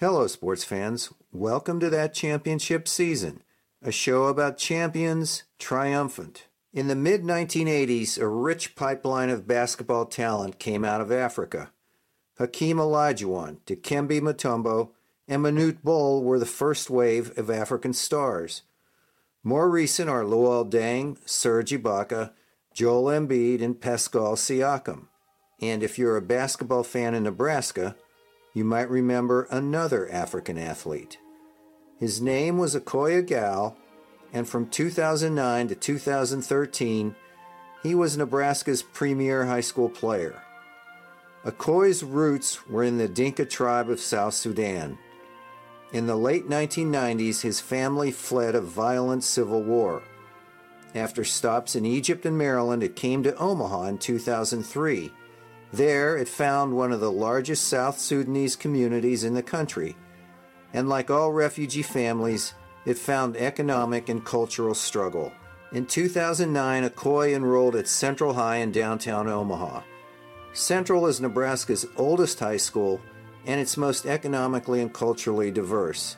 Hello, sports fans. Welcome to that championship season, a show about champions triumphant. In the mid 1980s, a rich pipeline of basketball talent came out of Africa. Hakeem Olajuwon, Dikembe Mutombo, and Manute Bol were the first wave of African stars. More recent are Luol Deng, Serge Ibaka, Joel Embiid, and Pascal Siakam. And if you're a basketball fan in Nebraska, you might remember another African athlete. His name was Akoy Agau, and from 2009 to 2013, he was Nebraska's premier high school player. Akoy's roots were in the Dinka tribe of South Sudan. In the late 1990s, his family fled a violent civil war. After stops in Egypt and Maryland, it came to Omaha in 2003. There, it found one of the largest South Sudanese communities in the country. And like all refugee families, it found economic and cultural struggle. In 2009, Akoy enrolled at Central High in downtown Omaha. Central is Nebraska's oldest high school and its most economically and culturally diverse.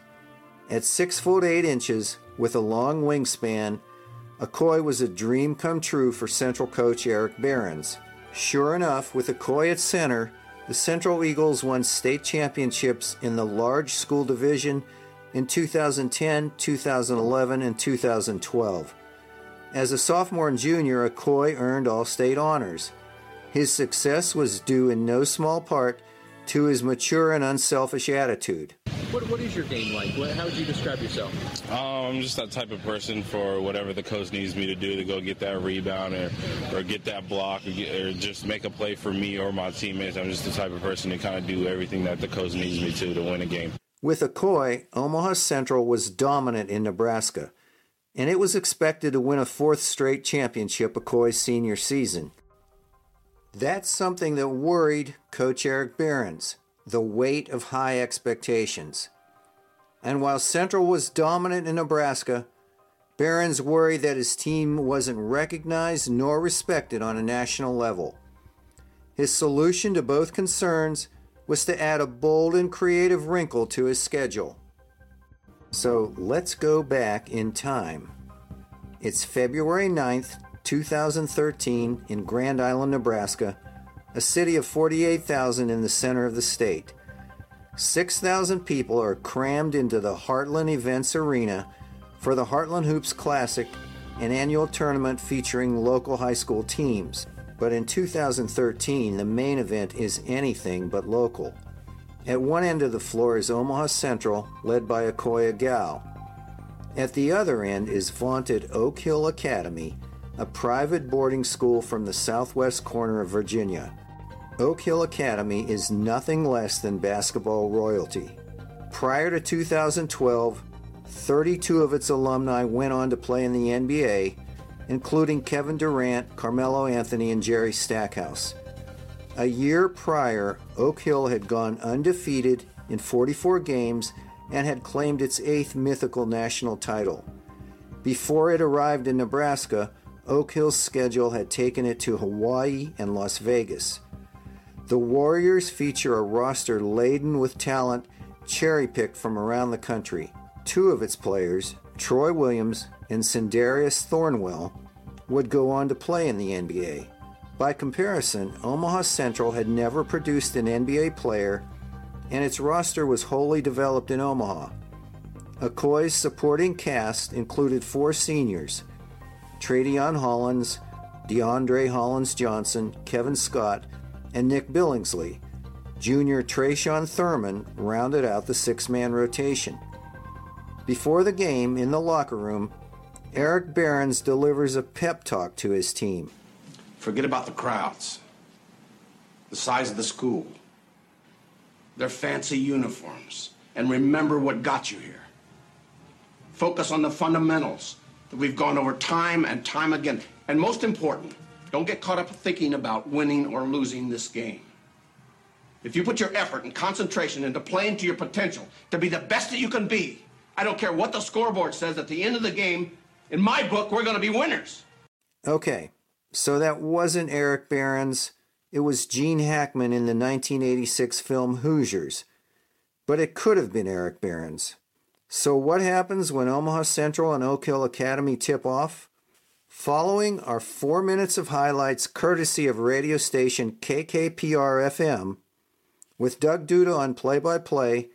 At 6 foot 8 inches, with a long wingspan, Akoy was a dream come true for Central coach Eric Behrens. Sure enough, with Akoy at center, the Central Eagles won state championships in the large school division in 2010, 2011, and 2012. As a sophomore and junior, Akoy earned all state honors. His success was due in no small part to his mature and unselfish attitude. What, what is your game like? What, how would you describe yourself? Um, I'm just that type of person for whatever the coach needs me to do to go get that rebound or, or get that block or, get, or just make a play for me or my teammates. I'm just the type of person to kind of do everything that the coach needs me to to win a game. With Akoy, Omaha Central was dominant in Nebraska, and it was expected to win a fourth straight championship Akoy's senior season. That's something that worried Coach Eric Behrens the weight of high expectations. And while Central was dominant in Nebraska, Behrens worried that his team wasn't recognized nor respected on a national level. His solution to both concerns was to add a bold and creative wrinkle to his schedule. So let's go back in time. It's February 9th, 2013, in Grand Island, Nebraska a city of 48,000 in the center of the state. 6,000 people are crammed into the Heartland Events Arena for the Heartland Hoops Classic, an annual tournament featuring local high school teams. But in 2013, the main event is anything but local. At one end of the floor is Omaha Central, led by Akoy Agau. At the other end is vaunted Oak Hill Academy, a private boarding school from the southwest corner of Virginia. Oak Hill Academy is nothing less than basketball royalty. Prior to 2012, 32 of its alumni went on to play in the NBA, including Kevin Durant, Carmelo Anthony, and Jerry Stackhouse. A year prior, Oak Hill had gone undefeated in 44 games and had claimed its eighth mythical national title. Before it arrived in Nebraska, Oak Hill's schedule had taken it to Hawaii and Las Vegas. The Warriors feature a roster laden with talent cherry picked from around the country. Two of its players, Troy Williams and Sindarius Thornwell, would go on to play in the NBA. By comparison, Omaha Central had never produced an NBA player, and its roster was wholly developed in Omaha. Akoy's supporting cast included four seniors Tra-Deon Hollins, DeAndre Hollins Johnson, Kevin Scott, and Nick Billingsley. Junior Tre'Shawn Thurman rounded out the six man rotation. Before the game, in the locker room, Eric Behrens delivers a pep talk to his team. Forget about the crowds, the size of the school, their fancy uniforms, and remember what got you here. Focus on the fundamentals we've gone over time and time again. And most important, don't get caught up thinking about winning or losing this game. If you put your effort and concentration into playing to your potential to be the best that you can be, I don't care what the scoreboard says at the end of the game, in my book, we're going to be winners. Okay, so that wasn't Eric Behrens. It was Gene Hackman in the 1986 film Hoosiers. but it could have been Eric Behrens. So, what happens when Omaha Central and Oak Hill Academy tip off? Following are four minutes of highlights courtesy of radio station KKPR FM, with Doug Duda on play by play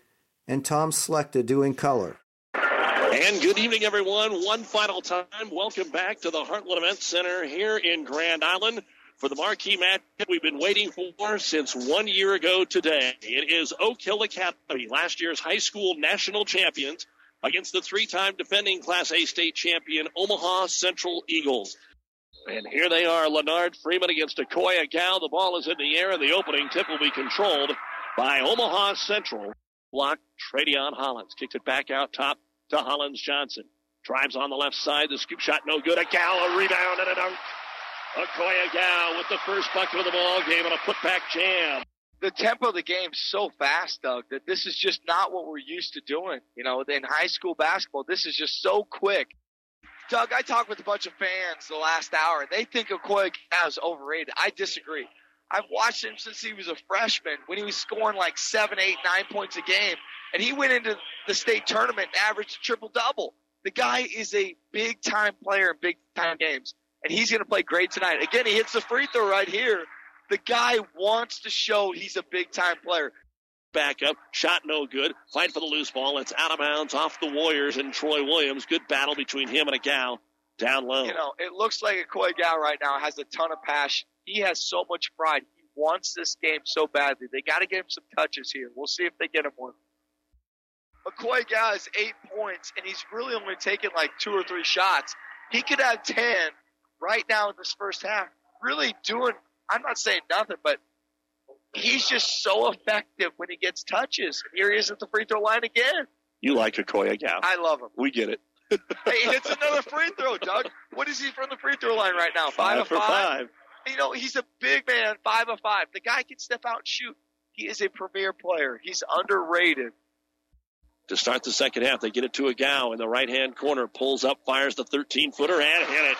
and Tom Slechta doing color. And good evening, everyone. One final time, welcome back to the Heartland Event Center here in Grand Island for the marquee match we've been waiting for since one year ago today. It is Oak Hill Academy, last year's high school national champions, against the three-time defending Class A state champion Omaha Central Eagles. And here they are, Leonard Freeman against Akoy Agau. The ball is in the air, and the opening tip will be controlled by Omaha Central. Block, Tra-Deon Hollins kicks it back out top to Hollins Johnson. Drives on the left side. The scoop shot no good. Agau, a rebound, and a dunk. Akoy Agau with the first bucket of the ball game and a putback jam. The tempo of the game's so fast, Doug, that this is just not what we're used to doing. You know, in high school basketball, this is just so quick. Doug, I talked with a bunch of fans the last hour, and they think Akoy Agau is overrated. I disagree. I've watched him since he was a freshman when he was scoring like seven, eight, nine points a game. And he went into the state tournament and averaged a triple double. The guy is a big time player in big time games. And he's going to play great tonight. Again, he hits the free throw right here. The guy wants to show he's a big time player. Back up, shot no good. Fight for the loose ball. It's out of bounds off the Warriors and Troy Williams. Good battle between him and Agau down low. You know, it looks like Akoy Agau right now has a ton of passion. He has so much pride. He wants this game so badly. They got to get him some touches here. We'll see if they get him one. Akoy Agau has eight points, and he's really only taken like two or three shots. He could have ten right now in this first half. Really doing, I'm not saying nothing, but he's just so effective when he gets touches. And here he is at the free throw line again. You like Akoy Agau. I love him. We get it. hey, it's another free throw, Doug. What is he from the free throw line right now? Five, of for five. You know, he's a big man, five of five. The guy can step out and shoot. He is a premier player. He's underrated. To start the second half, they get it to Agau in the right hand corner, pulls up, fires the 13 footer, and hit it.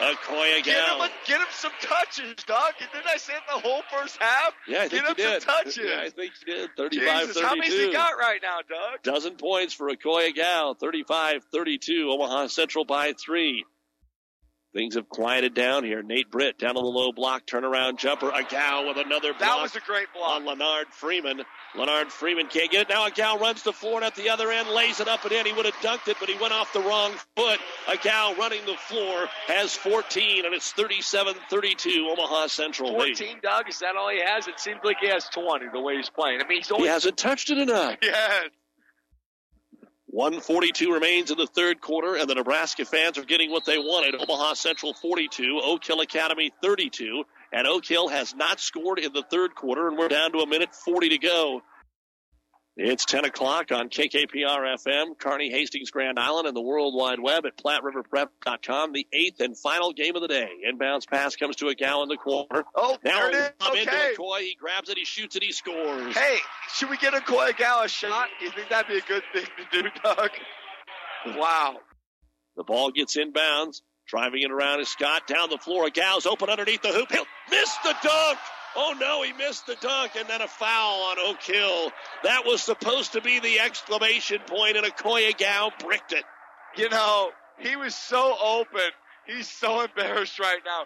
Akoya Get him, a, get him some touches, Doug. Didn't I say it the whole first half? Yeah, I think Get you him did. some touches. Yeah, I think you did. 35 Jesus, how many's he got right now, Doug? Dozen points for Akoy Agau. 35 32. Omaha Central by three. Things have quieted down here. Nate Britt down on the low block, turnaround jumper. Agau with another block. That was a great block. on Leonard Freeman. Leonard Freeman can't get it. Now Agau runs the floor and at the other end lays it up and in. He would have dunked it, but he went off the wrong foot. Agau running the floor has 14, and it's 37-32 Omaha Central. lead. 14, Doug. Is that all he has? It seems like he has 20 the way he's playing. I mean, he's only. He hasn't touched it enough. Yeah. 142 remains in the third quarter, and the Nebraska fans are getting what they wanted. Omaha Central 42, Oak Hill Academy 32, and Oak Hill has not scored in the third quarter, and we're down to a minute 40 to go. It's 10 o'clock on KKPR FM, Kearney Hastings Grand Island, and the World Wide Web at PlatteRiverPrep.com. The eighth and final game of the day. Inbounds pass comes to Agau in the corner. Oh, Now there it is. up into Okay. McCoy. He grabs it, he shoots it, he scores. Hey, should we get Akoy Agau a shot? You think that'd be a good thing to do, Doug? Wow. The ball gets inbounds. Driving it around is Scott down the floor. Agau's open underneath the hoop. He'll miss the dunk. Oh no, he missed the dunk and then a foul on Oak Hill. That was supposed to be the exclamation point, and Akoy Agau bricked it. You know, he was so open. He's so embarrassed right now.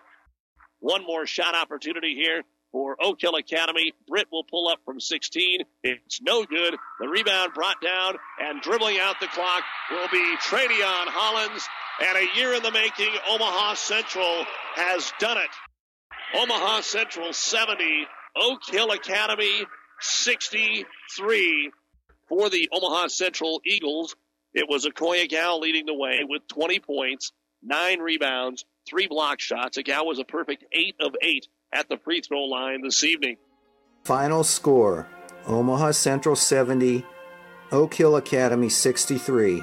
One more shot opportunity here for Oak Hill Academy. Britt will pull up from 16. It's no good. The rebound brought down and dribbling out the clock will be Tra-Deon Hollins. And a year in the making, Omaha Central has done it. Omaha Central 70, Oak Hill Academy 63 for the Omaha Central Eagles. It was Akoy Agau leading the way with 20 points, nine rebounds, three block shots. Agau was a perfect eight of eight at the free throw line this evening. Final score Omaha Central 70, Oak Hill Academy 63.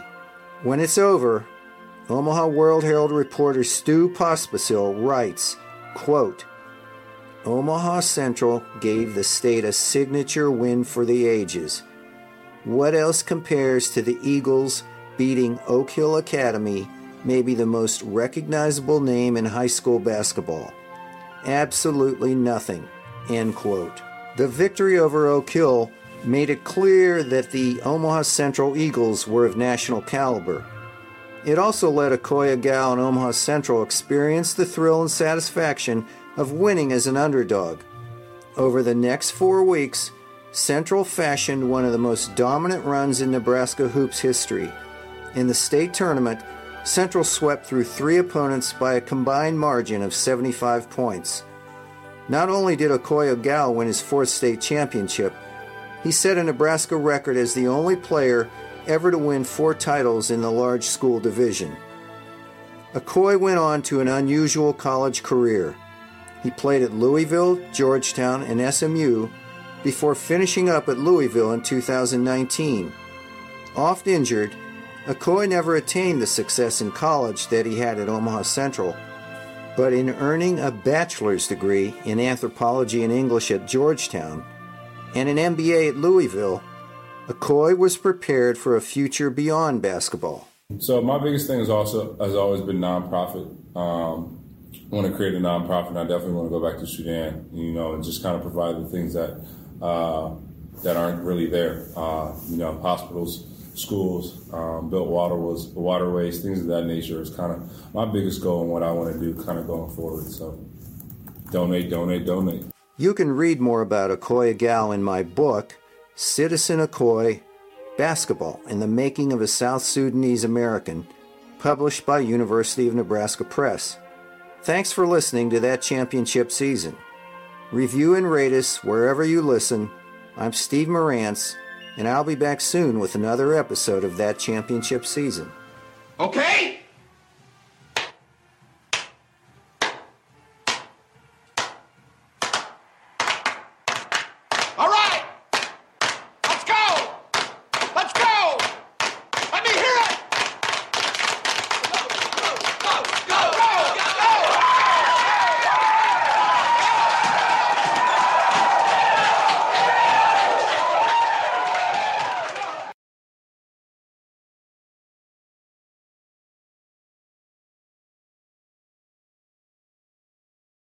When it's over, Omaha World Herald reporter Stu Pospisil writes, quote, Omaha Central gave the state a signature win for the ages. What else compares to the Eagles beating Oak Hill Academy, maybe the most recognizable name in high school basketball? Absolutely nothing. End quote. The victory over Oak Hill made it clear that the Omaha Central Eagles were of national caliber. It also let Akoy Agau and Omaha Central experience the thrill and satisfaction of winning as an underdog. Over the next four weeks, Central fashioned one of the most dominant runs in Nebraska hoops history. In the state tournament, Central swept through three opponents by a combined margin of 75 points. Not only did Akoy Agau win his fourth state championship, he set a Nebraska record as the only player ever to win four titles in the large school division. Akoy went on to an unusual college career. He played at Louisville, Georgetown, and SMU before finishing up at Louisville in 2019. Oft injured, Akoy never attained the success in college that he had at Omaha Central, but in earning a bachelor's degree in anthropology and English at Georgetown and an MBA at Louisville, Akoy was prepared for a future beyond basketball. So my biggest thing is also has always been nonprofit. Um, want to create a nonprofit. And I definitely want to go back to Sudan, you know, and just kind of provide the things that uh, that aren't really there. Uh, you know, hospitals, schools, um, built waterways, waterways, things of that nature is kind of my biggest goal and what I want to do, kind of going forward. So, donate, donate, donate. You can read more about Akoy Agau in my book, Citizen Akoy Basketball and the Making of a South Sudanese American, published by University of Nebraska Press. Thanks for listening to that championship season. Review and rate us wherever you listen. I'm Steve Marantz, and I'll be back soon with another episode of that championship season. Okay?